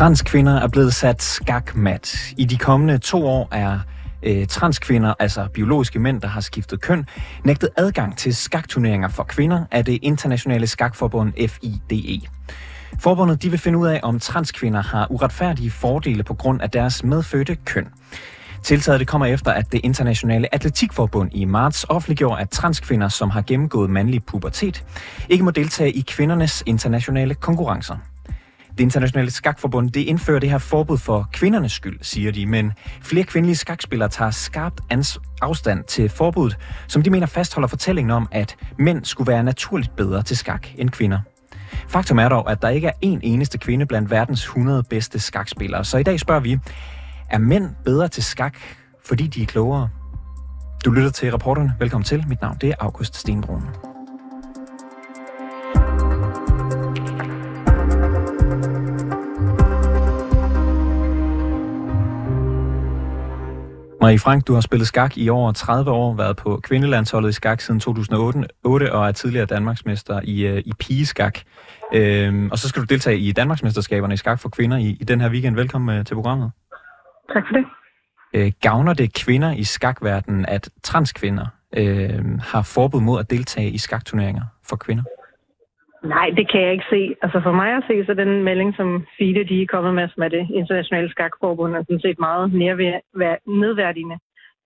Transkvinder er blevet sat skakmat. I de kommende to år er øh, transkvinder, altså biologiske mænd, der har skiftet køn, nægtet adgang til skakturneringer for kvinder af det internationale skakforbund FIDE. Forbundet de vil finde ud af, om transkvinder har uretfærdige fordele på grund af deres medfødte køn. Tiltaget det kommer efter, at det internationale atletikforbund i marts offentliggjorde, at transkvinder, som har gennemgået mandlig pubertet, ikke må deltage i kvindernes internationale konkurrencer. Det internationale skakforbund det indfører det her forbud for kvindernes skyld, siger de, men flere kvindelige skakspillere tager skarpt afstand til forbuddet, som de mener fastholder fortællingen om, at mænd skulle være naturligt bedre til skak end kvinder. Faktum er dog, at der ikke er en eneste kvinde blandt verdens 100 bedste skakspillere. Så i dag spørger vi, er mænd bedre til skak, fordi de er klogere? Du lytter til reporterne. Velkommen til. Mit navn det er August Stenbrun. Marie Frank, du har spillet skak i over 30 år, været på kvindelandsholdet i skak siden 2008 og er tidligere Danmarksmester i, uh, i pigeskak. Øhm, og så skal du deltage i Danmarksmesterskaberne i skak for kvinder i, i den her weekend. Velkommen uh, til programmet. Tak for det. Øh, gavner det kvinder i skakverdenen, at transkvinder øh, har forbud mod at deltage i skakturneringer for kvinder? Nej, det kan jeg ikke se. Altså for mig at se, så den melding, som FIDE de er kommet med, som er det internationale skakforbund, er sådan set meget nedværdigende.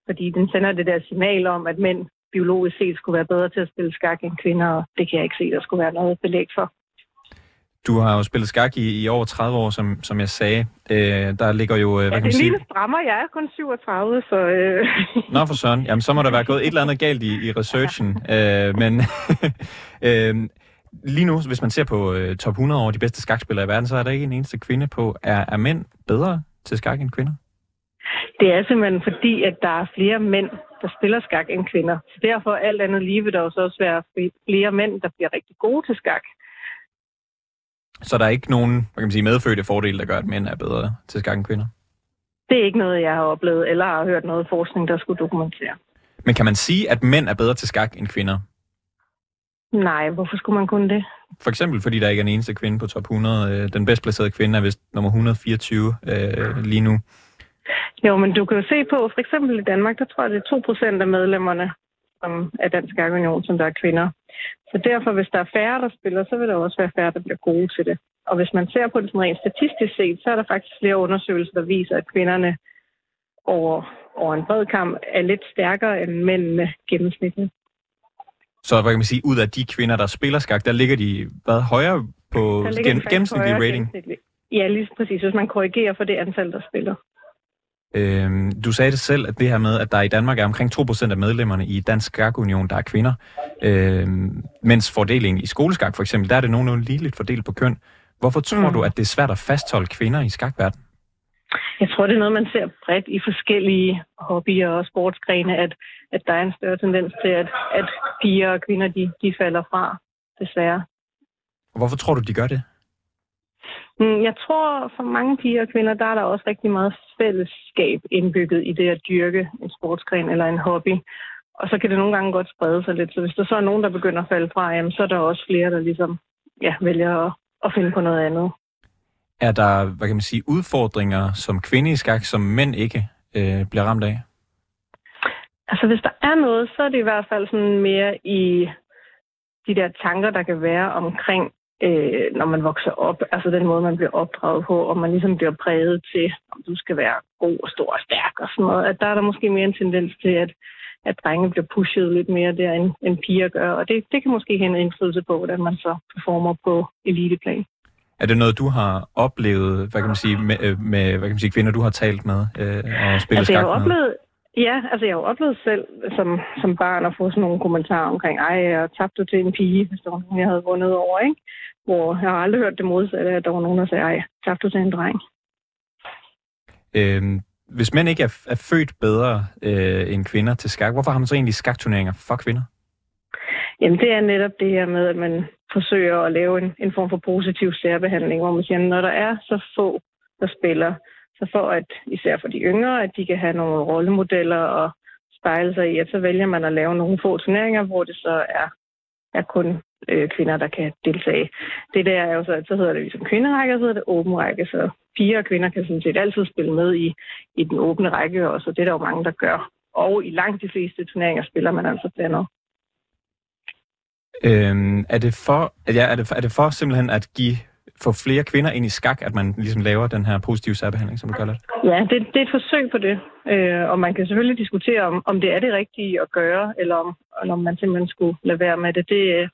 Fordi den sender det der signal om, at mænd biologisk set skulle være bedre til at spille skak end kvinder, og det kan jeg ikke se, der skulle være noget belæg for. Du har jo spillet skak i, i over 30 år, som, som jeg sagde. Øh, der ligger jo... Øh, hvad ja, kan det er lille strammer. Jeg er kun 37, så... Øh... Nå for søren. Jamen, så må der være gået et eller andet galt i, i researchen. øh, men øh, lige nu, hvis man ser på øh, top 100 over de bedste skakspillere i verden, så er der ikke en eneste kvinde på. Er, er mænd bedre til skak end kvinder? Det er simpelthen fordi, at der er flere mænd, der spiller skak end kvinder. Så derfor alt andet lige vil der også være flere mænd, der bliver rigtig gode til skak. Så der er ikke nogen hvad kan man sige, medfødte fordele, der gør, at mænd er bedre til skak end kvinder? Det er ikke noget, jeg har oplevet, eller har hørt noget forskning, der skulle dokumentere. Men kan man sige, at mænd er bedre til skak end kvinder? Nej, hvorfor skulle man kunne det? For eksempel, fordi der ikke er en eneste kvinde på top 100. Øh, den bedst placerede kvinde er vist nummer 124 øh, lige nu. Jo, men du kan jo se på, for eksempel i Danmark, der tror jeg, det er 2% af medlemmerne som af Dansk Union, som der er kvinder. Så derfor, hvis der er færre, der spiller, så vil der også være færre, der bliver gode til det. Og hvis man ser på det rent statistisk set, så er der faktisk flere undersøgelser, der viser, at kvinderne over, over en bred kamp er lidt stærkere end mændene gennemsnitligt. Så hvad kan man sige, ud af de kvinder, der spiller skak, der ligger de hvad, højere på gen, gennemsnitlig rating? Ja, lige præcis, hvis man korrigerer for det antal, der spiller. Øhm, du sagde det selv, at det her med, at der i Danmark er omkring 2% af medlemmerne i Dansk Skak Union, der er kvinder. Øhm, mens fordelingen i skoleskak for eksempel, der er det nogenlunde ligeligt fordelt på køn. Hvorfor tror mm. du, at det er svært at fastholde kvinder i skakverdenen? Jeg tror, det er noget, man ser bredt i forskellige hobbyer og sportsgrene, at, at der er en større tendens til, at, at piger og kvinder, de, de falder fra, desværre. Hvorfor tror du, de gør det? Mm, jeg tror, for mange piger og kvinder, der er der også rigtig meget fællesskab indbygget i det at dyrke en sportsgren eller en hobby. Og så kan det nogle gange godt sprede sig lidt. Så hvis der så er nogen, der begynder at falde fra, jamen, så er der også flere, der ligesom ja, vælger at, at finde på noget andet. Er der, hvad kan man sige, udfordringer som kvinde i skak, som mænd ikke øh, bliver ramt af? Altså hvis der er noget, så er det i hvert fald sådan mere i de der tanker, der kan være omkring øh, når man vokser op. Altså den måde, man bliver opdraget på, og man ligesom bliver præget til, om du skal være god og stor og stærk og sådan noget. At der er der måske mere en tendens til, at, at drenge bliver pushet lidt mere der, end, end piger gør. Og det, det kan måske have en indflydelse på, hvordan man så performer på eliteplan. Er det noget, du har oplevet, hvad kan man sige, med, øh, med hvad kan man sige, kvinder, du har talt med øh, og spillet altså, skak jeg har oplevet, Ja, altså jeg har oplevet selv som, som barn at få sådan nogle kommentarer omkring, ej, jeg tabte til en pige, hvis der var nogen, jeg havde vundet over, ikke? Hvor jeg har aldrig hørt det modsatte, at der var nogen, der sagde, ej, tabte til en dreng. Øhm, hvis mænd ikke er, er født bedre øh, end kvinder til skak, hvorfor har man så egentlig skakturneringer for kvinder? Jamen det er netop det her med, at man forsøger at lave en, en form for positiv særbehandling, hvor man siger, når der er så få, der spiller, så for at, især for de yngre, at de kan have nogle rollemodeller og spejle sig i, at så vælger man at lave nogle få turneringer, hvor det så er, er kun øh, kvinder, der kan deltage. Det der er jo så, så hedder det ligesom kvinderække, og så hedder det åben række, så piger og kvinder kan sådan set altid spille med i, i den åbne række, og så det er der jo mange, der gør. Og i langt de fleste turneringer spiller man altså blandet. Øhm, er, det for, ja, er, det, er det for simpelthen at give få flere kvinder ind i skak, at man ligesom laver den her positive særbehandling, som du kalder det? Ja, det, det er et forsøg på det. Øh, og man kan selvfølgelig diskutere, om, om det er det rigtige at gøre, eller om, eller om man simpelthen skulle lade være med det. Det, øh,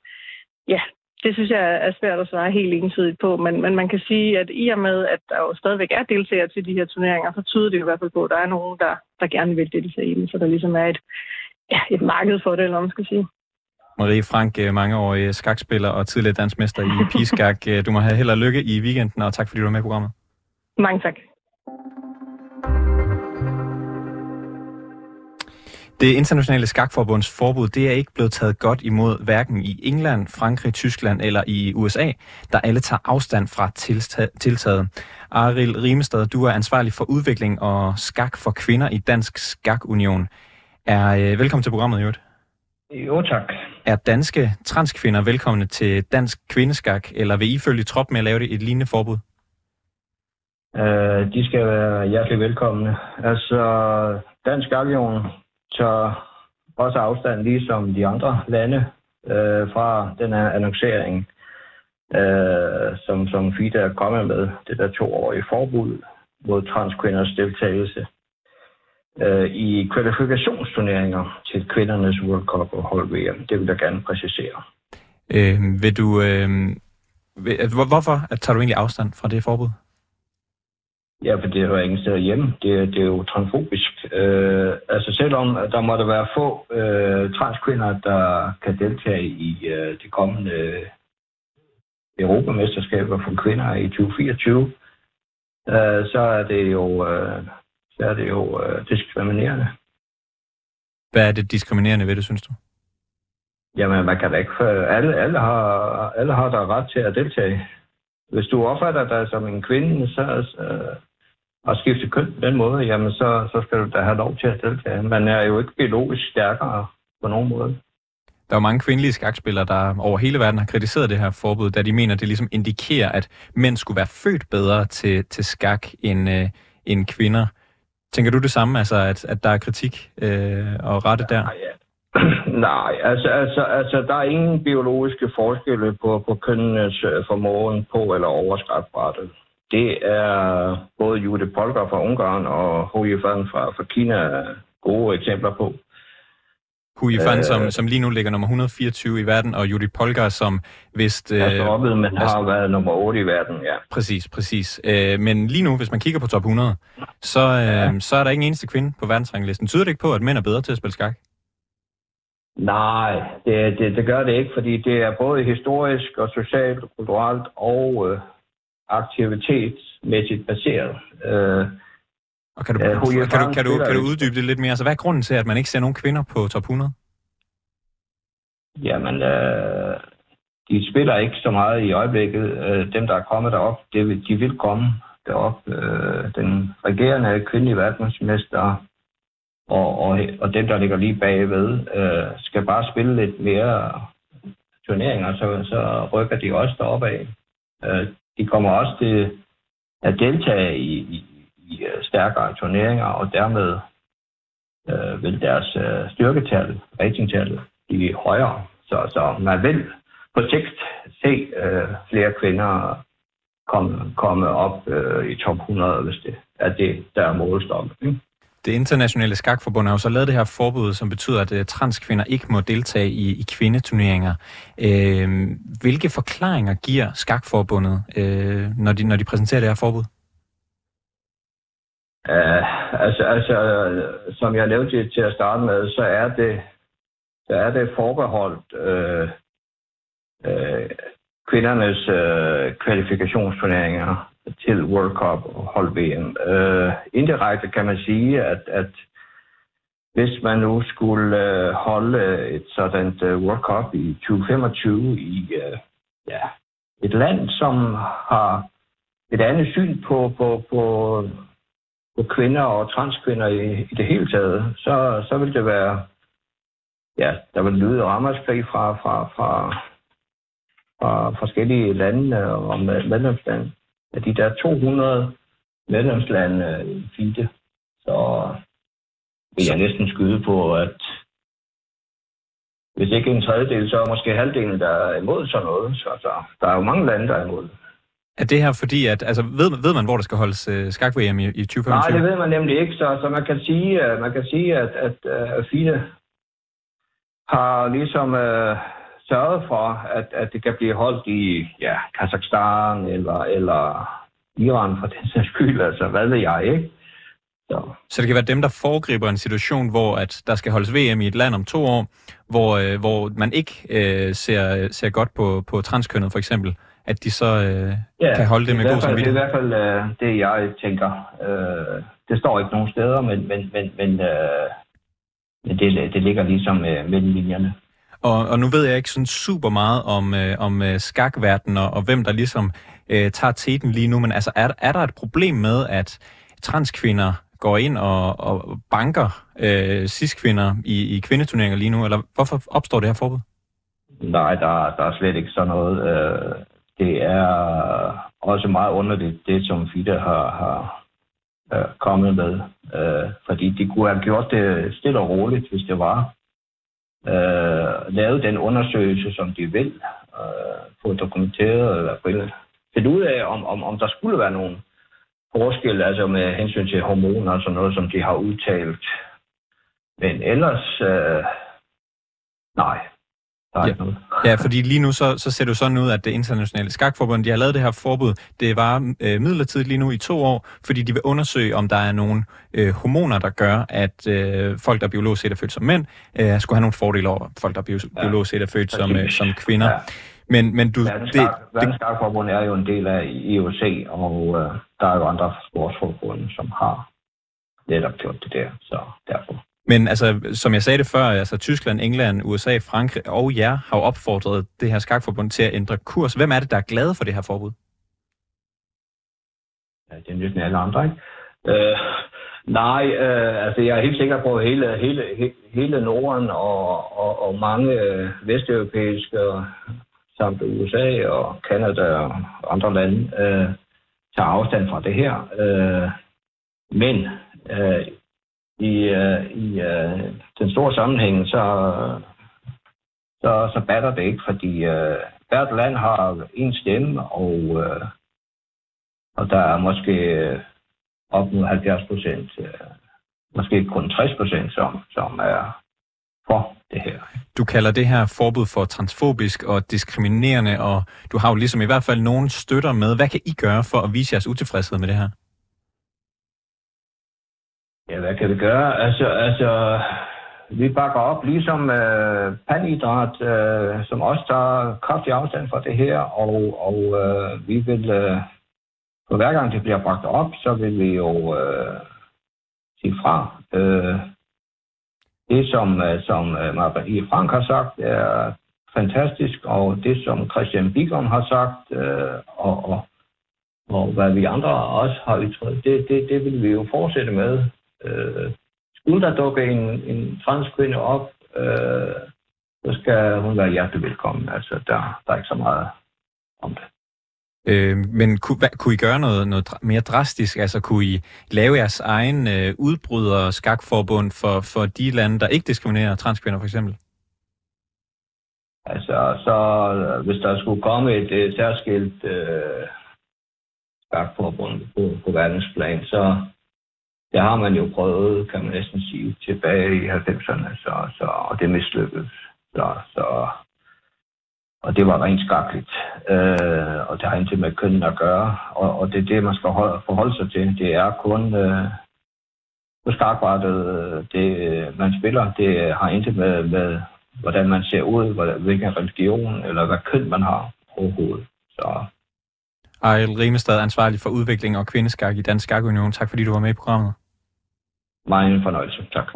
ja, det synes jeg er svært at svare helt entydigt på, men, men man kan sige, at i og med, at der jo stadigvæk er deltagere til de her turneringer, så tyder det i hvert fald på, at der er nogen, der, der gerne vil deltage i dem, så der ligesom er et, ja, et marked for det, eller man skal sige. Marie Frank, øh, mangeårig skakspiller og tidligere dansmester i piskak. Øh, du må have held og lykke i weekenden, og tak fordi du var med i programmet. Mange tak. Det internationale skakforbunds forbud det er ikke blevet taget godt imod hverken i England, Frankrig, Tyskland eller i USA, der alle tager afstand fra tiltaget. Aril Rimestad, du er ansvarlig for udvikling og skak for kvinder i Dansk Skakunion. Er øh, velkommen til programmet, Jørgen. Jo, tak. Er danske transkvinder velkomne til dansk kvindeskak, eller vil I følge trop med at lave det et lignende forbud? Uh, de skal være hjertelig velkomne. Altså, Dansk Skakunion tager også afstand, ligesom de andre lande, uh, fra den her annoncering, uh, som, som FIDA er kommet med, det der toårige forbud mod transkvinders deltagelse øh, i kvalifikationsturneringer til kvindernes World Cup og hold VM. Det vil jeg gerne præcisere. Øh, vil du, øh, vil, hvorfor tager du egentlig afstand fra det forbud? Ja, for det er jo ingen steder hjemme. Det, det er jo transfobisk. Øh, altså selvom der måtte være få øh, transkvinder, der kan deltage i øh, det kommende øh, Europamesterskaber for kvinder i 2024, øh, så er det jo øh, så er det jo øh, diskriminerende. Hvad er det diskriminerende ved det, synes du? Jamen, man kan da ikke... Alle, alle, har, alle har der ret til at deltage. Hvis du opfatter dig som en kvinde, så, øh, og skifte køn på den måde, jamen så, så skal du da have lov til at deltage. Man er jo ikke biologisk stærkere på nogen måde. Der er mange kvindelige skakspillere, der over hele verden har kritiseret det her forbud, da de mener, det ligesom indikerer, at mænd skulle være født bedre til, til skak end, øh, end kvinder. Tænker du det samme, altså at, at der er kritik øh, og rette der? Nej, ja. Nej, altså, altså, altså der er ingen biologiske forskelle på, på kønnenes øh, formåen på eller overskabsbrættet. Det er både Jude Polgar fra Ungarn og Ho Yifan fra, fra Kina gode eksempler på. Hu Yifan, øh, som, som lige nu ligger nummer 124 i verden, og Judith Polgar, som vist... Øh, altså oppe, men altså, har været nummer 8 i verden, ja. Præcis, præcis. Øh, men lige nu, hvis man kigger på top 100, så, øh, ja. så er der ikke en eneste kvinde på verdensranglisten. Tyder det ikke på, at mænd er bedre til at spille skak? Nej, det, det, det gør det ikke, fordi det er både historisk og socialt, kulturelt og øh, aktivitetsmæssigt baseret. Øh, og kan du, kan, kan, du, kan, du, kan du uddybe det lidt mere? Altså, hvad er grunden til, at man ikke ser nogen kvinder på top 100? Jamen, øh, de spiller ikke så meget i øjeblikket. Øh, dem, der er kommet derop, det, de vil komme derop. Øh, den regerende kvindelige verdensmester og, og, og dem, der ligger lige bagved, øh, skal bare spille lidt mere turneringer, så, så rykker de også derop af. Øh, de kommer også til at deltage i, i, i øh, stærkere turneringer, og dermed øh, vil deres øh, styrketal, ratingtal, blive højere. Så, så man vil på sigt se øh, flere kvinder komme, komme op øh, i top 100, hvis det er det, der er målstokken. Det internationale skakforbund har jo så lavet det her forbud, som betyder, at uh, transkvinder ikke må deltage i, i kvindeturneringer. Øh, hvilke forklaringer giver skakforbundet, øh, når, de, når de præsenterer det her forbud? Uh, altså, altså, som jeg nævnte til at starte med, så er det, der er det forbeholdt øh, øh, kvindernes øh, kvalifikationsturneringer til World Cup og hold VM. Øh, indirekte kan man sige, at, at hvis man nu skulle øh, holde et sådan uh, øh, World Cup i 2025 i øh, ja, et land, som har et andet syn på, på, på på kvinder og transkvinder i, i det hele taget, så, så vil det være, ja, der vil lyde rammerskrig fra, fra, fra, fra forskellige lande og medlemslande. Af de der 200 medlemslande i FIDE, så vil jeg næsten skyde på, at hvis ikke en tredjedel, så er måske halvdelen, der er imod sådan noget. Så altså, der er jo mange lande, der er imod. Er det her fordi, at, altså ved, ved man, hvor der skal holdes uh, skak-VM i, i 2025? Nej, det ved man nemlig ikke, så, så man kan sige, uh, man kan sige at, at uh, FIDE har ligesom uh, sørget for, at, at det kan blive holdt i ja, Kazakhstan eller, eller Iran for den sags skyld, altså hvad ved jeg, ikke? Så. så det kan være dem, der foregriber en situation, hvor at der skal holdes VM i et land om to år, hvor, øh, hvor man ikke øh, ser, ser godt på, på transkønnet for eksempel, at de så øh, ja, kan holde det med god samvittighed? Det er i hvert fald øh, det, jeg tænker. Øh, det står ikke nogen steder, men, men, men, men, øh, men det, det ligger ligesom øh, mellem linjerne. Og, og nu ved jeg ikke sådan super meget om, øh, om øh, skakverdenen og, og hvem der ligesom øh, tager teten lige nu, men altså er, er der et problem med, at transkvinder går ind og, og banker øh, cis-kvinder i, i kvindeturneringer lige nu, eller hvorfor opstår det her forbud? Nej, der, der er slet ikke sådan noget. Øh, det er også meget underligt, det som FIDA har, har øh, kommet med. Øh, fordi de kunne have gjort det stille og roligt, hvis det var. Øh, lavet den undersøgelse, som de vil, øh, få dokumenteret, eller finde ud af, om, om, om der skulle være nogen forskel, altså med hensyn til hormoner og sådan noget, som de har udtalt. Men ellers, øh, nej, der er ja. noget. ja, fordi lige nu så, så ser det jo sådan ud, at det internationale skakforbund, de har lavet det her forbud. Det var øh, midlertidigt lige nu i to år, fordi de vil undersøge, om der er nogle øh, hormoner, der gør, at øh, folk, der er biologisk set er født som mænd, øh, skulle have nogle fordele over folk, der er bio- biologisk set er født som, øh, som kvinder. Ja. Men, men du, Verdens Skakforbund er jo en del af IOC, og øh, der er jo andre sportsforbund, som har netop gjort det der, så derfor. Men altså, som jeg sagde det før, altså Tyskland, England, USA, Frankrig og jer har jo opfordret det her skakforbund til at ændre kurs. Hvem er det, der er glade for det her forbud? Ja, det er næsten alle andre, ikke? Øh, nej, øh, altså jeg er helt sikker på, at hele, hele, hele Norden og, og, og mange øh, vesteuropæiske samt USA og Kanada og andre lande øh, tager afstand fra det her. Øh, men øh, i, øh, i øh, den store sammenhæng, så, så, så batter det ikke, fordi øh, hvert land har en stemme, og, øh, og der er måske op mod 70 procent, øh, måske kun 60 procent, som, som er for det her. Du kalder det her forbud for transfobisk og diskriminerende, og du har jo ligesom i hvert fald nogen støtter med. Hvad kan I gøre for at vise jeres utilfredshed med det her? Ja, hvad kan vi gøre? Altså, altså vi bakker op, ligesom øh, pandidræt, øh, som også tager kraftig afstand fra det her, og, og øh, vi vil, øh, for hver gang det bliver bragt op, så vil vi jo øh, sige fra. Øh, det, som, øh, som øh, Marie Frank har sagt, er fantastisk, og det, som Christian Bigum har sagt, øh, og, og, og hvad vi andre også har ytret, det, det, det vil vi jo fortsætte med. Øh, skulle der dukke en, en transkvinde op, øh, så skal hun være hjertelig velkommen. Altså, der, der er ikke så meget om det. Øh, men kunne, hvad, kunne I gøre noget, noget mere drastisk? Altså kunne I lave jeres egen øh, udbryder skakforbund for, for de lande, der ikke diskriminerer transkvinder for eksempel? Altså, så hvis der skulle komme et, et særskilt øh, skakforbund på, på verdensplan, så det har man jo prøvet, kan man næsten sige, tilbage i 90'erne, så, så, og det mislykkedes. Så, så og det var rent skakligt. Øh, og det har intet med kønnen at gøre. Og, og det er det, man skal holde, forholde sig til. Det er kun øh, på skakbrættet, øh, det man spiller. Det har intet med, med hvordan man ser ud, hvilken religion eller hvad køn man har overhovedet. Så. Ejl Rimestad, ansvarlig for udvikling og kvindeskak i Dansk Skakunion. Tak fordi du var med i programmet. Meget en fornøjelse. Tak.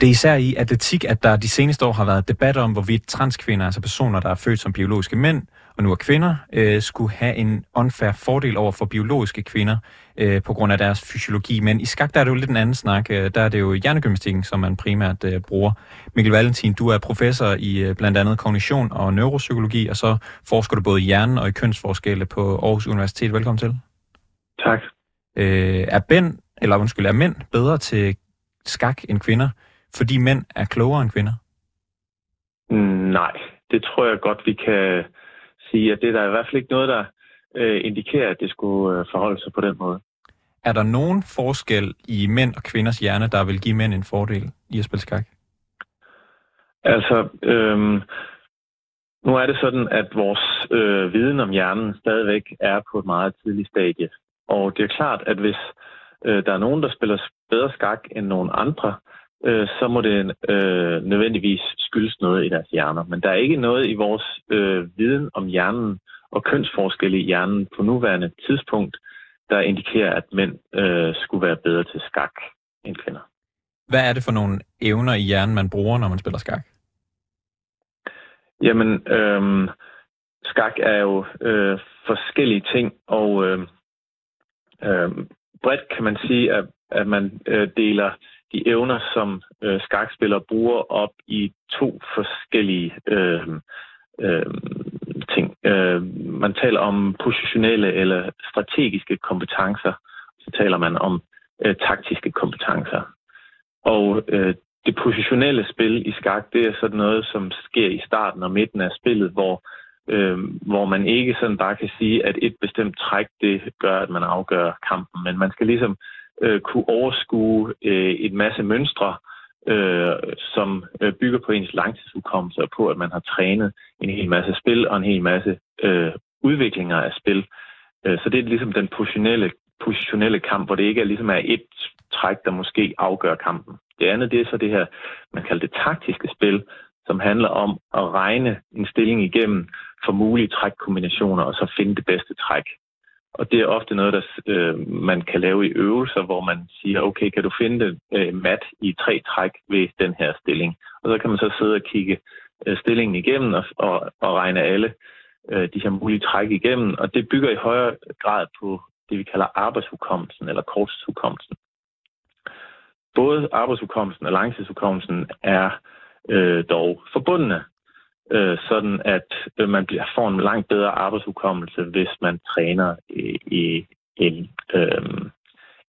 Det er især i atletik, at der de seneste år har været debat om, hvorvidt transkvinder, altså personer, der er født som biologiske mænd, og nu er kvinder, øh, skulle have en unfair fordel over for biologiske kvinder øh, på grund af deres fysiologi. Men i skak, der er det jo lidt en anden snak. Øh, der er det jo hjernegymnastikken, som man primært øh, bruger. Mikkel Valentin, du er professor i øh, blandt andet kognition og neuropsykologi, og så forsker du både i hjernen og i kønsforskelle på Aarhus Universitet. Velkommen til. Tak. Øh, er, ben, eller undskyld, er mænd bedre til skak end kvinder, fordi mænd er klogere end kvinder? Nej, det tror jeg godt, vi kan sige, at det er der i hvert fald ikke noget, der øh, indikerer, at det skulle øh, forholde sig på den måde. Er der nogen forskel i mænd og kvinders hjerne, der vil give mænd en fordel i at spille skak? Altså, øhm, nu er det sådan, at vores øh, viden om hjernen stadigvæk er på et meget tidligt stadie. Og det er klart, at hvis øh, der er nogen, der spiller bedre skak end nogen andre, øh, så må det øh, nødvendigvis skyldes noget i deres hjerner. Men der er ikke noget i vores øh, viden om hjernen og kønsforskelle i hjernen på nuværende tidspunkt, der indikerer, at mænd øh, skulle være bedre til skak end kvinder. Hvad er det for nogle evner i hjernen, man bruger, når man spiller skak? Jamen, øh, skak er jo øh, forskellige ting, og øh, øh, bredt kan man sige, at, at man øh, deler de evner, som øh, skakspillere bruger op i to forskellige øh, øh, ting. Øh, man taler om positionelle eller strategiske kompetencer, så taler man om øh, taktiske kompetencer. Og øh, det positionelle spil i skak, det er sådan noget, som sker i starten og midten af spillet, hvor, øh, øh, hvor man ikke sådan bare kan sige, at et bestemt træk, det gør, at man afgør kampen. Men man skal ligesom øh, kunne overskue øh, et masse mønstre, øh, som øh, bygger på ens langtidsudkommelse og på, at man har trænet en hel masse spil og en hel masse øh, udviklinger af spil. Øh, så det er ligesom den positionelle, positionelle kamp, hvor det ikke er ligesom er et træk, der måske afgør kampen. Det andet det er så det her, man kalder det taktiske spil, som handler om at regne en stilling igennem for mulige trækkombinationer og så finde det bedste træk. Og det er ofte noget, der øh, man kan lave i øvelser, hvor man siger, okay, kan du finde øh, mat i tre træk ved den her stilling? Og så kan man så sidde og kigge øh, stillingen igennem og, og, og regne alle øh, de her mulige træk igennem. Og det bygger i højere grad på det, vi kalder arbejdshukommelsen eller korttidshukommelsen. Både arbejdshukommelsen og langtidshukommelsen er øh, dog forbundne øh, sådan at øh, man bliver, får en langt bedre arbejdshukommelse, hvis man træner i, i en, øh,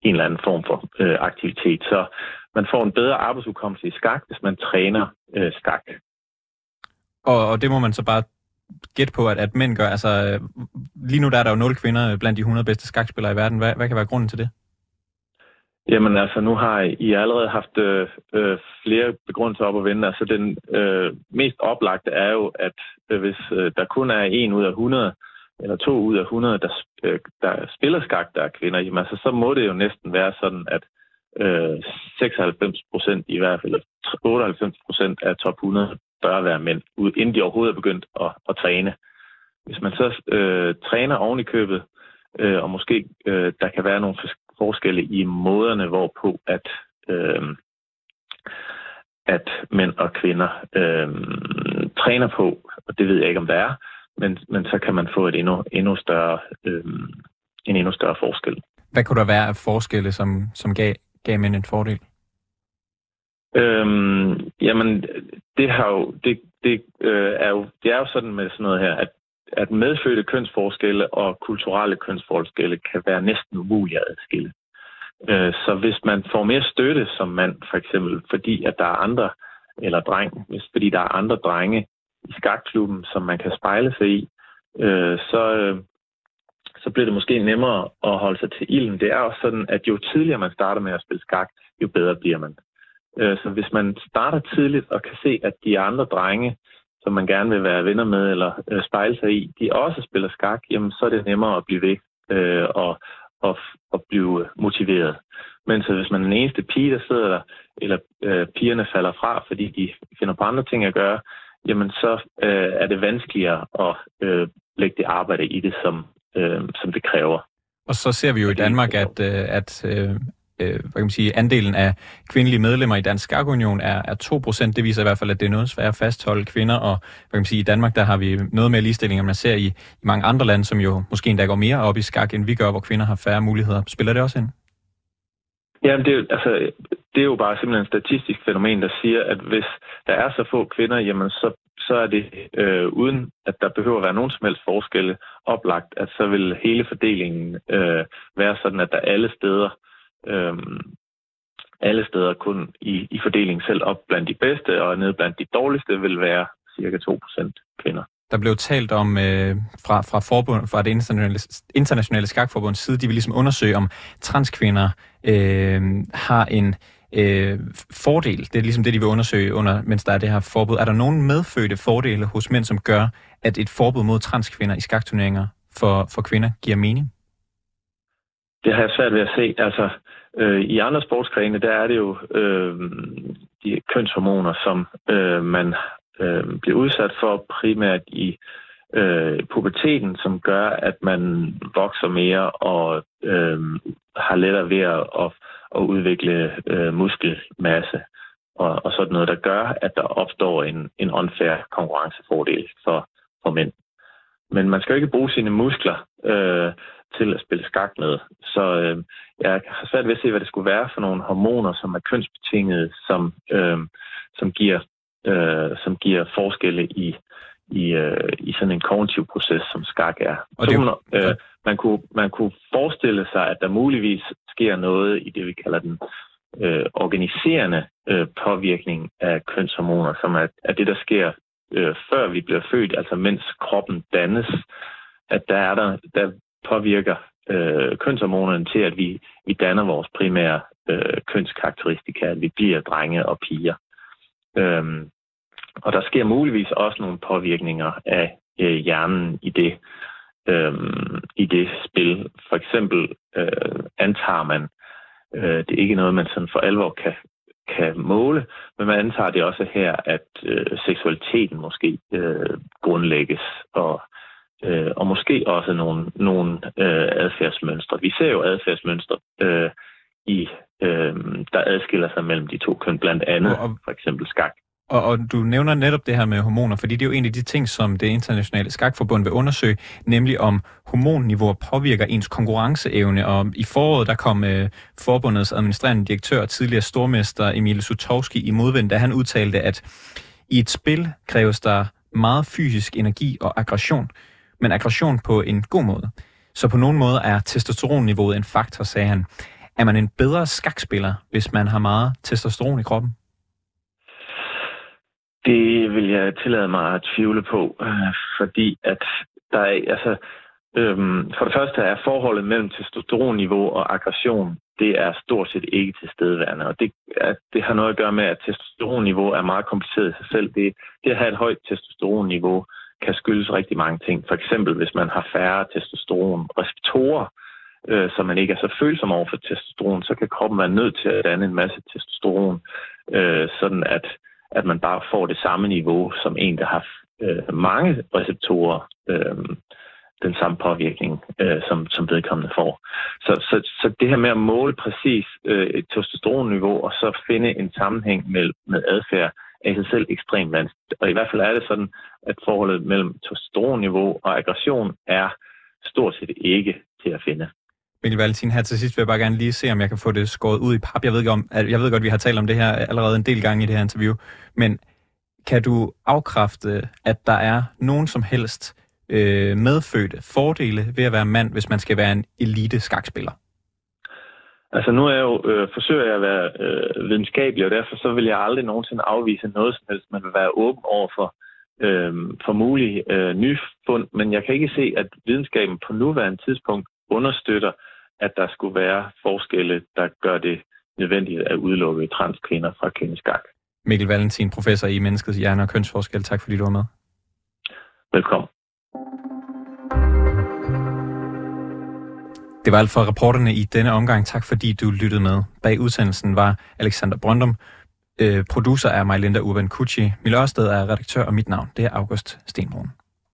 en eller anden form for øh, aktivitet. Så man får en bedre arbejdshukommelse i skak, hvis man træner øh, skak. Og, og det må man så bare gætte på, at, at mænd gør. Altså, øh, lige nu der er der jo 0 kvinder blandt de 100 bedste skakspillere i verden. Hvad, hvad kan være grunden til det? Jamen altså, nu har I allerede haft øh, øh, flere begrundelser op at vende. Altså den øh, mest oplagte er jo, at øh, hvis øh, der kun er en ud af 100, eller to ud af 100, der, øh, der spiller skak, der er kvinder, jamen altså, så må det jo næsten være sådan, at øh, 96 procent, i hvert fald 98 procent af top 100 bør være mænd, inden de overhovedet er begyndt at, at træne. Hvis man så øh, træner oven i købet, øh, og måske øh, der kan være nogle forskelle i måderne, hvorpå at, øh, at mænd og kvinder øh, træner på, og det ved jeg ikke, om der er, men, men så kan man få et endnu, endnu større, øh, en endnu større forskel. Hvad kunne der være af forskelle, som, som gav, gav mænd en fordel? Øhm, jamen, det, har jo, det, det, øh, er jo, det er jo sådan med sådan noget her, at at medfødte kønsforskelle og kulturelle kønsforskelle kan være næsten umulige at adskille. Øh, så hvis man får mere støtte som mand, for eksempel, fordi at der er andre, eller dreng, hvis, fordi der er andre drenge i skakklubben, som man kan spejle sig i, øh, så, øh, så bliver det måske nemmere at holde sig til ilden. Det er også sådan, at jo tidligere man starter med at spille skak, jo bedre bliver man. Øh, så hvis man starter tidligt og kan se, at de andre drenge som man gerne vil være venner med eller øh, spejle sig i, de også spiller skak, jamen så er det nemmere at blive ved øh, og, og, og blive motiveret. Men så hvis man er den eneste pige, der sidder der, eller øh, pigerne falder fra, fordi de finder på andre ting at gøre, jamen så øh, er det vanskeligere at øh, lægge det arbejde i det, som, øh, som det kræver. Og så ser vi jo i Danmark, at, øh, at øh, hvad kan man sige, andelen af kvindelige medlemmer i Dansk Skakunion er, er 2%. Det viser i hvert fald, at det er noget svært at fastholde kvinder, og hvad kan man sige, i Danmark der har vi noget mere ligestilling, end man ser i, i mange andre lande, som jo måske endda går mere op i skak, end vi gør, hvor kvinder har færre muligheder. Spiller det også ind? Ja, det er, altså, det er jo bare simpelthen et statistisk fænomen, der siger, at hvis der er så få kvinder, jamen så, så er det øh, uden, at der behøver at være nogen som helst forskelle oplagt, at så vil hele fordelingen øh, være sådan, at der alle steder øh, alle steder kun i, i fordelingen selv op blandt de bedste, og ned blandt de dårligste vil være cirka 2% kvinder. Der blev talt om øh, fra, fra, forbund, fra det internationale, internationale skakforbunds side, de vil ligesom undersøge, om transkvinder øh, har en øh, fordel. Det er ligesom det, de vil undersøge, under, mens der er det her forbud. Er der nogen medfødte fordele hos mænd, som gør, at et forbud mod transkvinder i skakturneringer for, for kvinder giver mening? Det har jeg svært ved at se. Altså, øh, I andre sportsgrene, der er det jo øh, de kønshormoner, som øh, man øh, bliver udsat for primært i øh, puberteten, som gør, at man vokser mere og øh, har lettere ved at, at, at udvikle øh, muskelmasse og, og sådan noget, der gør, at der opstår en, en unfair konkurrencefordel for, for mænd. Men man skal jo ikke bruge sine muskler øh, til at spille skak med. Så øh, jeg har svært ved at se, hvad det skulle være for nogle hormoner, som er kønsbetingede, som, øh, som giver øh, som giver forskelle i, i, øh, i sådan en kognitiv proces, som skak er. Og det, man, øh, man, kunne, man kunne forestille sig, at der muligvis sker noget i det, vi kalder den øh, organiserende øh, påvirkning af kønshormoner, som er, er det, der sker øh, før vi bliver født, altså mens kroppen dannes, at der er der, der påvirker øh, kønshormonerne til, at vi, vi danner vores primære øh, kønskarakteristika, at vi bliver drenge og piger. Øhm, og der sker muligvis også nogle påvirkninger af øh, hjernen i det, øhm, i det spil. For eksempel øh, antager man, øh, det er ikke noget, man sådan for alvor kan, kan måle, men man antager det også her, at øh, seksualiteten måske øh, grundlægges, og, øh, og måske også nogle, nogle øh, adfærdsmønstre. Vi ser jo adfærdsmønstre øh, i øh, der adskiller sig mellem de to køn, blandt andet og, for eksempel skak. Og, og du nævner netop det her med hormoner, fordi det er jo en af de ting, som det internationale skakforbund vil undersøge, nemlig om hormonniveauer påvirker ens konkurrenceevne. Og i foråret, der kom øh, forbundets administrerende direktør, tidligere stormester Emil Sutowski i modvind, da han udtalte, at i et spil kræves der meget fysisk energi og aggression, men aggression på en god måde. Så på nogen måde er testosteronniveauet en faktor, sagde han. Er man en bedre skakspiller, hvis man har meget testosteron i kroppen? Det vil jeg tillade mig at tvivle på, øh, fordi at der er, altså, øhm, for det første er forholdet mellem testosteronniveau og aggression, det er stort set ikke til stedværende, og det, at det har noget at gøre med, at testosteronniveau er meget kompliceret i sig selv. Det, det at have et højt testosteronniveau kan skyldes rigtig mange ting. For eksempel, hvis man har færre testosteronreceptorer, øh, så man ikke er så følsom over for testosteron, så kan kroppen være nødt til at danne en masse testosteron, øh, sådan at, at man bare får det samme niveau som en, der har øh, mange receptorer, øh, den samme påvirkning, øh, som, som vedkommende får. Så, så, så det her med at måle præcis øh, et testosteronniveau og så finde en sammenhæng med, med adfærd, er i sig selv ekstremt vanskeligt. Og i hvert fald er det sådan, at forholdet mellem testosteronniveau og aggression er stort set ikke til at finde. Mikkel Valentin, her til sidst vil jeg bare gerne lige se, om jeg kan få det skåret ud i pap. Jeg ved, ikke om, jeg ved godt, at vi har talt om det her allerede en del gange i det her interview, men kan du afkræfte, at der er nogen som helst øh, medfødte fordele ved at være mand, hvis man skal være en elite skakspiller? Altså nu er jeg jo, øh, forsøger jeg at være øh, videnskabelig, og derfor så vil jeg aldrig nogensinde afvise noget som helst. Man vil være åben over for, øh, for mulige øh, nyfund, men jeg kan ikke se, at videnskaben på nuværende tidspunkt understøtter, at der skulle være forskelle, der gør det nødvendigt at udelukke transkvinder fra kvindeskak. Mikkel Valentin, professor i menneskets hjerne og kønsforskel. Tak fordi du var med. Velkommen. Det var alt for rapporterne i denne omgang. Tak fordi du lyttede med. Bag udsendelsen var Alexander Brøndum. Øh, producer er Majlinda Urban Kucci. Mille Ørsted er redaktør, og mit navn det er August Stenbrun.